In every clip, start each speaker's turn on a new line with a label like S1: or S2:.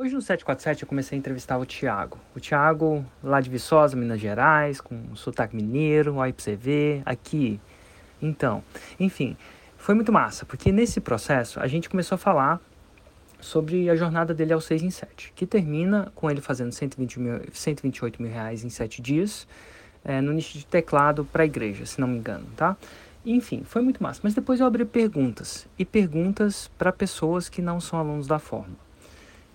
S1: Hoje no 747 eu comecei a entrevistar o Thiago. O Thiago, lá de Viçosa, Minas Gerais, com sotaque mineiro, olha pra aqui. Então, enfim, foi muito massa, porque nesse processo a gente começou a falar sobre a jornada dele ao 6 em 7, que termina com ele fazendo 120 mil, 128 mil reais em 7 dias, é, no nicho de teclado para a igreja, se não me engano, tá? Enfim, foi muito massa. Mas depois eu abri perguntas, e perguntas para pessoas que não são alunos da forma.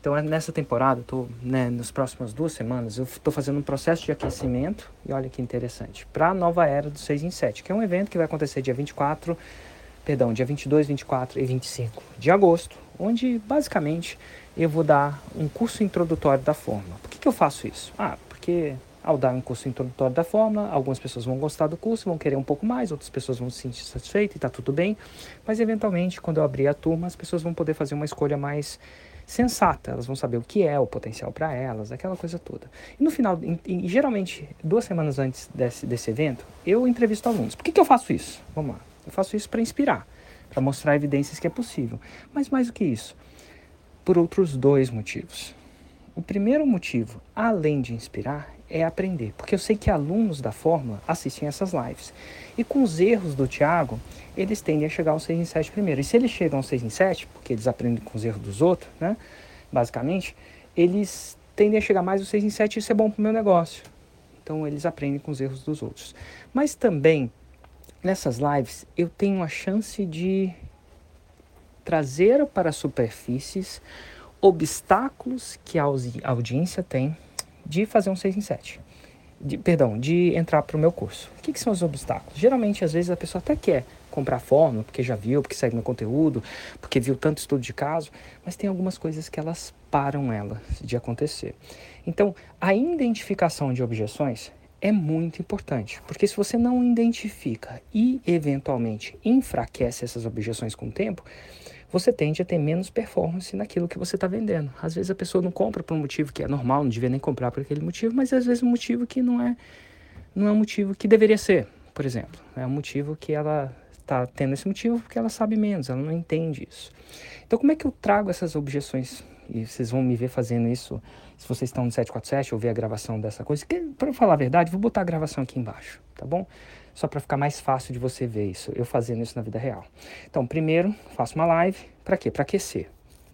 S1: Então, é nessa temporada, tô, né, nas próximas duas semanas, eu estou fazendo um processo de aquecimento, e olha que interessante, para a nova era do 6 em 7, que é um evento que vai acontecer dia 24, perdão, dia 22, 24 e 25 de agosto, onde basicamente eu vou dar um curso introdutório da forma. Por que, que eu faço isso? Ah, porque ao dar um curso introdutório da forma, algumas pessoas vão gostar do curso, vão querer um pouco mais, outras pessoas vão se sentir satisfeitas e está tudo bem, mas eventualmente, quando eu abrir a turma, as pessoas vão poder fazer uma escolha mais sensata, elas vão saber o que é o potencial para elas, aquela coisa toda. E no final, e, geralmente, duas semanas antes desse, desse evento, eu entrevisto alunos. Por que, que eu faço isso? Vamos lá. Eu faço isso para inspirar para mostrar evidências que é possível. Mas mais do que isso, por outros dois motivos. O primeiro motivo, além de inspirar, é aprender, porque eu sei que alunos da Fórmula assistem essas lives. E com os erros do Thiago, eles tendem a chegar ao 6 em 7 primeiro. E se eles chegam ao 6 em 7, porque eles aprendem com os erros dos outros, né? Basicamente, eles tendem a chegar mais ao 6 em 7 e isso é bom para o meu negócio. Então eles aprendem com os erros dos outros. Mas também nessas lives eu tenho a chance de trazer para superfícies obstáculos que a audiência tem de fazer um 6 em 7. De, perdão, de entrar para o meu curso. O que, que, são os obstáculos? Geralmente, às vezes, a pessoa até quer comprar fórmula, porque já viu, porque segue meu conteúdo, porque viu tanto estudo de caso, mas tem algumas coisas que elas param ela de acontecer. Então, a identificação de objeções é muito importante, porque se você não identifica e eventualmente enfraquece essas objeções com o tempo, você tende a ter menos performance naquilo que você está vendendo. Às vezes a pessoa não compra por um motivo que é normal, não devia nem comprar por aquele motivo, mas às vezes um motivo que não é não é um motivo que deveria ser, por exemplo. É um motivo que ela está tendo esse motivo porque ela sabe menos, ela não entende isso. Então como é que eu trago essas objeções e vocês vão me ver fazendo isso se vocês estão no 747 ou ver a gravação dessa coisa. Para falar a verdade, vou botar a gravação aqui embaixo, tá bom? Só para ficar mais fácil de você ver isso, eu fazendo isso na vida real. Então, primeiro, faço uma live. Para quê? Para aquecer.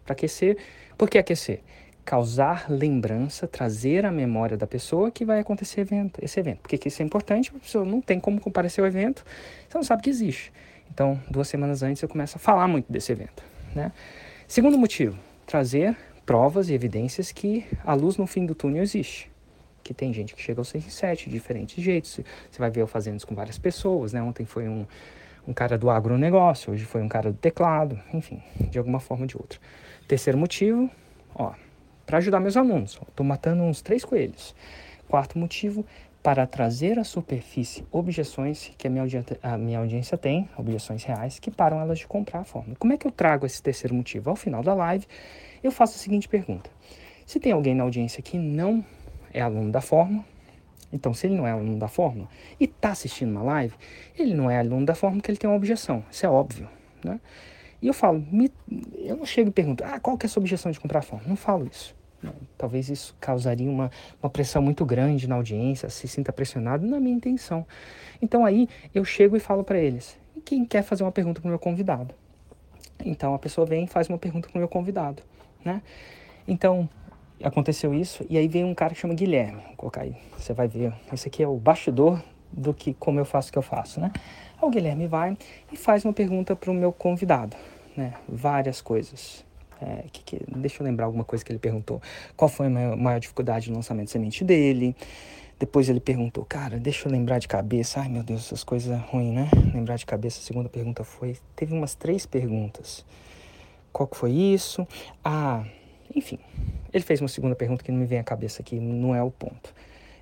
S1: Para aquecer. Por que aquecer? Causar lembrança, trazer a memória da pessoa que vai acontecer evento, esse evento. Porque isso é importante, a pessoa não tem como comparecer ao evento, você não sabe que existe. Então, duas semanas antes eu começo a falar muito desse evento. Né? Segundo motivo, trazer provas e evidências que a luz no fim do túnel existe. Que tem gente que chega aos 6 e 7 de diferentes jeitos. Você vai ver eu fazendo isso com várias pessoas, né? Ontem foi um, um cara do agronegócio, hoje foi um cara do teclado, enfim, de alguma forma ou de outra. Terceiro motivo, ó, para ajudar meus alunos. Estou matando uns três coelhos. Quarto motivo, para trazer à superfície objeções que a minha, a minha audiência tem, objeções reais, que param elas de comprar a forma. Como é que eu trago esse terceiro motivo? Ao final da live, eu faço a seguinte pergunta: se tem alguém na audiência que não é aluno da fórmula, então se ele não é aluno da fórmula e está assistindo uma live, ele não é aluno da fórmula porque ele tem uma objeção, isso é óbvio, né? E eu falo, me, eu não chego e pergunto, ah, qual que é a sua objeção de comprar a fórmula? Não falo isso. Talvez isso causaria uma, uma pressão muito grande na audiência, se sinta pressionado, é minha intenção. Então aí eu chego e falo para eles, quem quer fazer uma pergunta para o meu convidado? Então a pessoa vem e faz uma pergunta para o meu convidado né? Então, aconteceu isso, e aí veio um cara que chama Guilherme, vou colocar aí, você vai ver, esse aqui é o bastidor do que, como eu faço o que eu faço, né? Aí o Guilherme vai e faz uma pergunta para o meu convidado, né? Várias coisas. É, que, que, deixa eu lembrar alguma coisa que ele perguntou. Qual foi a maior, maior dificuldade no lançamento de semente dele? Depois ele perguntou, cara, deixa eu lembrar de cabeça. Ai meu Deus, essas coisas ruins, né? Lembrar de cabeça. A segunda pergunta foi. Teve umas três perguntas. Qual que foi isso? Ah, enfim. Ele fez uma segunda pergunta que não me vem à cabeça aqui, não é o ponto.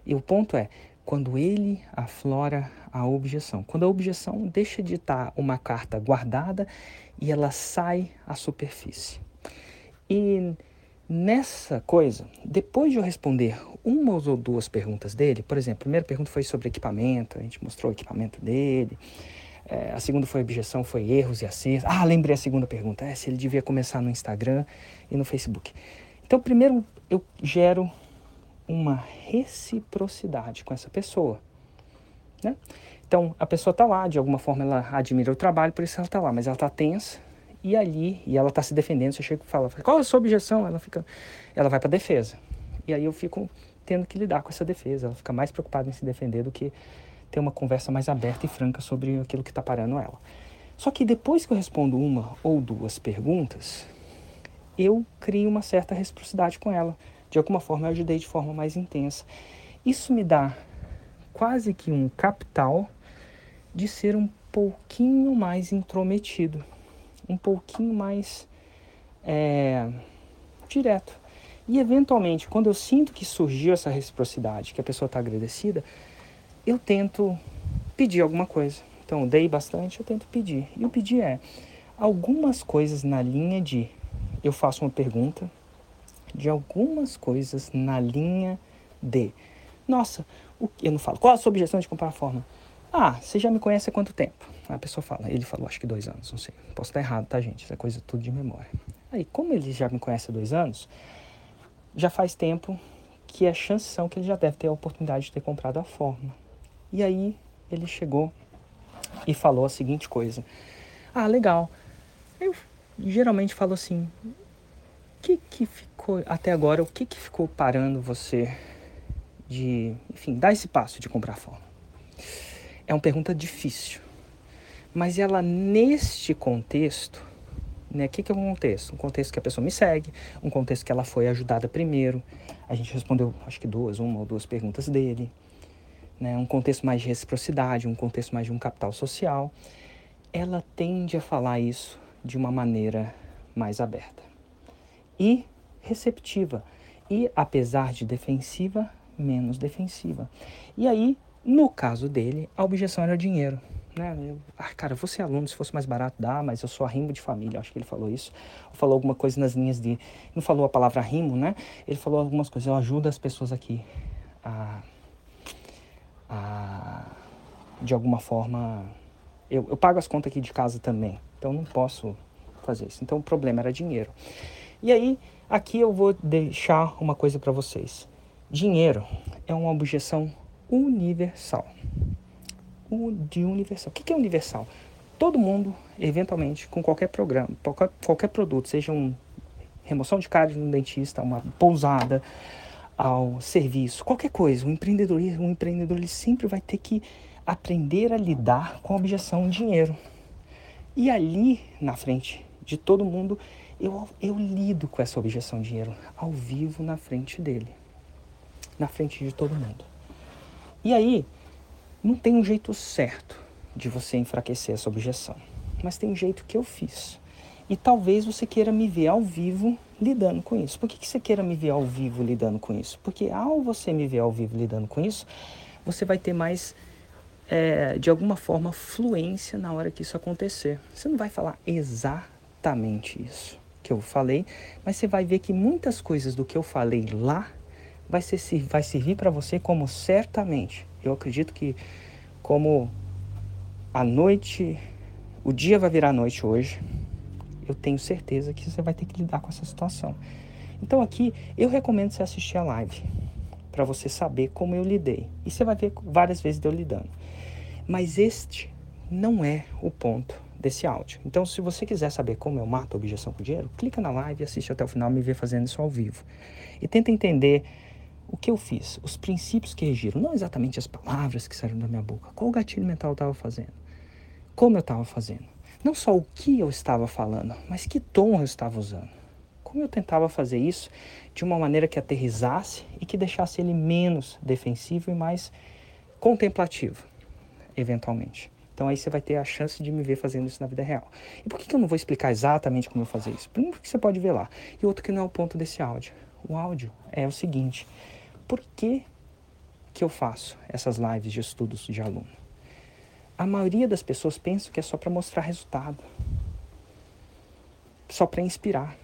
S1: E o ponto é, quando ele aflora a objeção, quando a objeção deixa de estar uma carta guardada e ela sai à superfície. E nessa coisa, depois de eu responder uma ou duas perguntas dele, por exemplo, a primeira pergunta foi sobre equipamento, a gente mostrou o equipamento dele. É, a segunda foi objeção, foi erros e acertos. Ah, lembrei a segunda pergunta. É se ele devia começar no Instagram e no Facebook. Então, primeiro eu gero uma reciprocidade com essa pessoa. Né? Então, a pessoa está lá, de alguma forma ela admira o trabalho, por isso ela está lá, mas ela está tensa e ali, e ela está se defendendo. Você chega e fala, qual é a sua objeção? Ela, fica, ela vai para defesa. E aí eu fico tendo que lidar com essa defesa. Ela fica mais preocupada em se defender do que ter uma conversa mais aberta e franca sobre aquilo que está parando ela. Só que depois que eu respondo uma ou duas perguntas, eu crio uma certa reciprocidade com ela. De alguma forma eu ajudei de forma mais intensa. Isso me dá quase que um capital de ser um pouquinho mais intrometido, um pouquinho mais é, direto. E eventualmente, quando eu sinto que surgiu essa reciprocidade, que a pessoa está agradecida, eu tento pedir alguma coisa. Então, dei bastante, eu tento pedir. E o pedir é algumas coisas na linha de eu faço uma pergunta, de algumas coisas na linha de nossa, eu não falo, qual a sua objeção de comprar a forma? Ah, você já me conhece há quanto tempo? A pessoa fala, ele falou acho que dois anos, não sei. Posso estar errado, tá, gente? Isso é coisa tudo de memória. Aí, como ele já me conhece há dois anos, já faz tempo que a chance são que ele já deve ter a oportunidade de ter comprado a forma. E aí ele chegou e falou a seguinte coisa: Ah, legal. Eu geralmente falo assim: o que que ficou até agora? O que que ficou parando você de, enfim, dar esse passo de comprar a forma? É uma pergunta difícil, mas ela neste contexto, né? O que, que é um contexto? Um contexto que a pessoa me segue, um contexto que ela foi ajudada primeiro. A gente respondeu, acho que duas, uma ou duas perguntas dele né, um contexto mais de reciprocidade, um contexto mais de um capital social, ela tende a falar isso de uma maneira mais aberta e receptiva. E, apesar de defensiva, menos defensiva. E aí, no caso dele, a objeção era dinheiro. Né? Eu, ah, cara, eu vou ser aluno, se fosse mais barato dá, mas eu sou arrimo de família, acho que ele falou isso. Ou falou alguma coisa nas linhas de. Não falou a palavra rimo, né? Ele falou algumas coisas, eu ajudo as pessoas aqui a a, de alguma forma. Eu, eu pago as contas aqui de casa também, então não posso fazer isso. Então o problema era dinheiro. E aí, aqui eu vou deixar uma coisa para vocês: dinheiro é uma objeção universal. De universal. O que é universal? Todo mundo, eventualmente, com qualquer programa, qualquer, qualquer produto, seja um remoção de cárie no dentista, uma pousada, ao serviço, qualquer coisa, o empreendedor, o empreendedor ele sempre vai ter que aprender a lidar com a objeção dinheiro. E ali, na frente de todo mundo, eu, eu lido com essa objeção dinheiro ao vivo na frente dele, na frente de todo mundo. E aí, não tem um jeito certo de você enfraquecer essa objeção, mas tem um jeito que eu fiz. E talvez você queira me ver ao vivo lidando com isso. Por que, que você queira me ver ao vivo lidando com isso? Porque ao você me ver ao vivo lidando com isso, você vai ter mais, é, de alguma forma, fluência na hora que isso acontecer. Você não vai falar exatamente isso que eu falei, mas você vai ver que muitas coisas do que eu falei lá vai, ser, vai servir para você como certamente. Eu acredito que como a noite, o dia vai virar noite hoje, eu tenho certeza que você vai ter que lidar com essa situação. Então aqui eu recomendo você assistir a live para você saber como eu lidei. E você vai ver várias vezes eu lidando. Mas este não é o ponto desse áudio. Então, se você quiser saber como eu mato a objeção com dinheiro, clica na live, assiste até o final, me vê fazendo isso ao vivo. E tenta entender o que eu fiz, os princípios que regiram, não exatamente as palavras que saíram da minha boca, qual gatilho mental eu estava fazendo, como eu estava fazendo. Não só o que eu estava falando, mas que tom eu estava usando. Como eu tentava fazer isso de uma maneira que aterrizasse e que deixasse ele menos defensivo e mais contemplativo, eventualmente. Então aí você vai ter a chance de me ver fazendo isso na vida real. E por que, que eu não vou explicar exatamente como eu fazer isso? Primeiro porque você pode ver lá. E outro que não é o ponto desse áudio. O áudio é o seguinte. Por que, que eu faço essas lives de estudos de aluno? a maioria das pessoas pensa que é só para mostrar resultado, só para inspirar.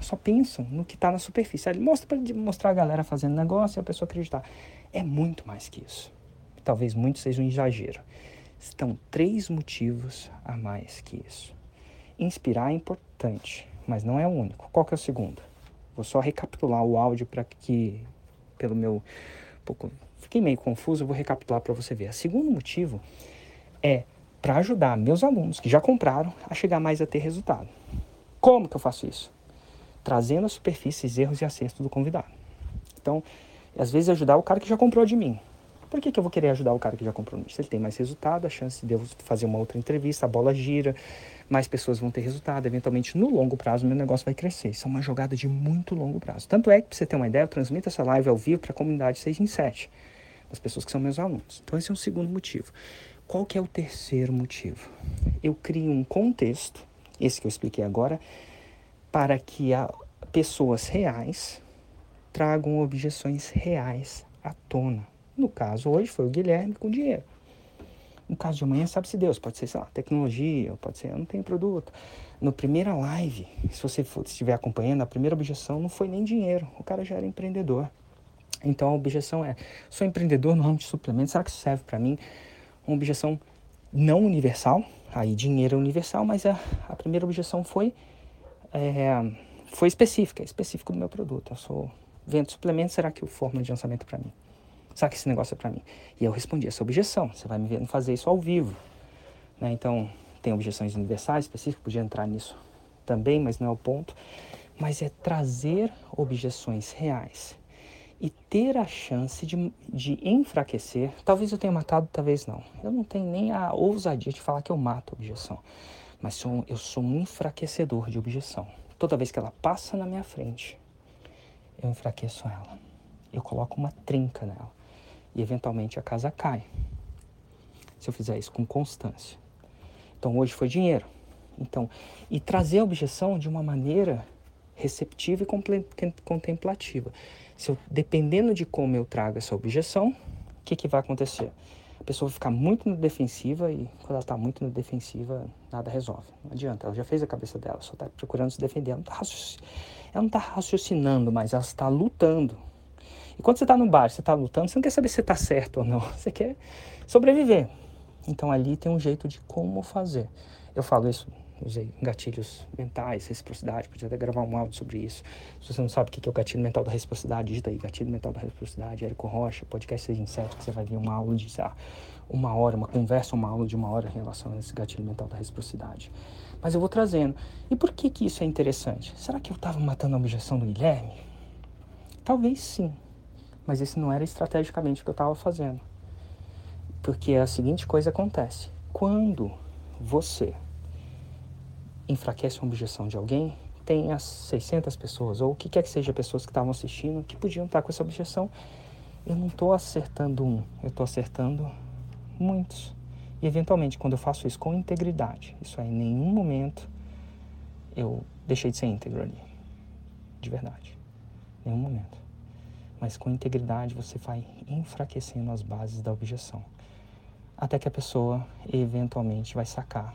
S1: Só pensam no que está na superfície. Ele mostra para mostrar a galera fazendo negócio e a pessoa acreditar. É muito mais que isso. Talvez muito seja um exagero. Estão três motivos a mais que isso. Inspirar é importante, mas não é o único. Qual que é o segundo? Vou só recapitular o áudio para que, pelo meu. Pouco, fiquei meio confuso, vou recapitular para você ver. O segundo motivo é para ajudar meus alunos que já compraram a chegar mais a ter resultado. Como que eu faço isso? Trazendo a superfície, erros e acertos do convidado. Então, às vezes ajudar o cara que já comprou de mim. Por que, que eu vou querer ajudar o cara que já comprou? Se ele tem mais resultado, a chance de eu fazer uma outra entrevista, a bola gira, mais pessoas vão ter resultado. Eventualmente, no longo prazo, meu negócio vai crescer. Isso é uma jogada de muito longo prazo. Tanto é que, para você ter uma ideia, eu transmito essa live ao vivo para a comunidade 6 em 7, das pessoas que são meus alunos. Então, esse é um segundo motivo. Qual que é o terceiro motivo? Eu crio um contexto, esse que eu expliquei agora, para que a, pessoas reais tragam objeções reais à tona. No caso, hoje foi o Guilherme com dinheiro. No caso de amanhã, sabe-se Deus, pode ser, sei lá, tecnologia, pode ser, eu não tenho produto. No primeira live, se você for, estiver acompanhando, a primeira objeção não foi nem dinheiro, o cara já era empreendedor. Então a objeção é, sou empreendedor no ramo de suplementos, será que isso serve para mim? uma objeção não universal, aí dinheiro é universal, mas a, a primeira objeção foi, é, foi específica, específico do meu produto. Eu sou vendo suplementos, será que o fórmula de lançamento é para mim? Que esse negócio para mim? E eu respondi essa objeção, você vai me vendo fazer isso ao vivo. Né? Então, tem objeções universais, específicas, podia entrar nisso também, mas não é o ponto. Mas é trazer objeções reais e ter a chance de, de enfraquecer. Talvez eu tenha matado, talvez não. Eu não tenho nem a ousadia de falar que eu mato objeção, mas sou, eu sou um enfraquecedor de objeção. Toda vez que ela passa na minha frente, eu enfraqueço ela. Eu coloco uma trinca nela e eventualmente a casa cai. Se eu fizer isso com constância. Então hoje foi dinheiro. Então, e trazer a objeção de uma maneira receptiva e contemplativa. Se eu, dependendo de como eu trago essa objeção, o que, que vai acontecer? A pessoa vai ficar muito na defensiva e quando ela está muito na defensiva, nada resolve. Não adianta, ela já fez a cabeça dela, só está procurando se defender. Ela não está tá raciocinando, mas ela está lutando. E quando você está no bar, você está lutando, você não quer saber se está certo ou não, você quer sobreviver. Então ali tem um jeito de como fazer. Eu falo isso usei gatilhos mentais, reciprocidade, podia até gravar um áudio sobre isso. Se você não sabe o que é o gatilho mental da reciprocidade, digita aí, gatilho mental da reciprocidade, Érico Rocha, podcast 6 em 7, que você vai ver uma aula de ah, uma hora, uma conversa, uma aula de uma hora em relação a esse gatilho mental da reciprocidade. Mas eu vou trazendo. E por que que isso é interessante? Será que eu estava matando a objeção do Guilherme? Talvez sim, mas isso não era estrategicamente o que eu estava fazendo. Porque a seguinte coisa acontece. Quando você enfraquece uma objeção de alguém, tem as 600 pessoas, ou o que quer que seja, pessoas que estavam assistindo, que podiam estar com essa objeção. Eu não estou acertando um, eu estou acertando muitos. E eventualmente, quando eu faço isso com integridade, isso aí, em nenhum momento eu deixei de ser íntegro ali. De verdade. Em nenhum momento. Mas com integridade você vai enfraquecendo as bases da objeção. Até que a pessoa eventualmente vai sacar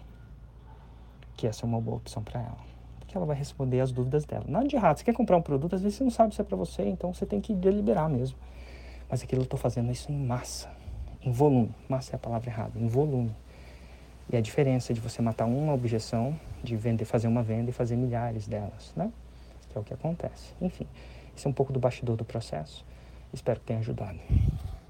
S1: que essa é uma boa opção para ela. Porque ela vai responder as dúvidas dela. Nada de errado. Você quer comprar um produto, às vezes você não sabe se é para você, então você tem que deliberar mesmo. Mas aquilo eu estou fazendo isso em massa, em volume. Massa é a palavra errada, em volume. E a diferença de você matar uma objeção, de vender, fazer uma venda e fazer milhares delas, né? Que é o que acontece. Enfim, esse é um pouco do bastidor do processo. Espero que tenha ajudado.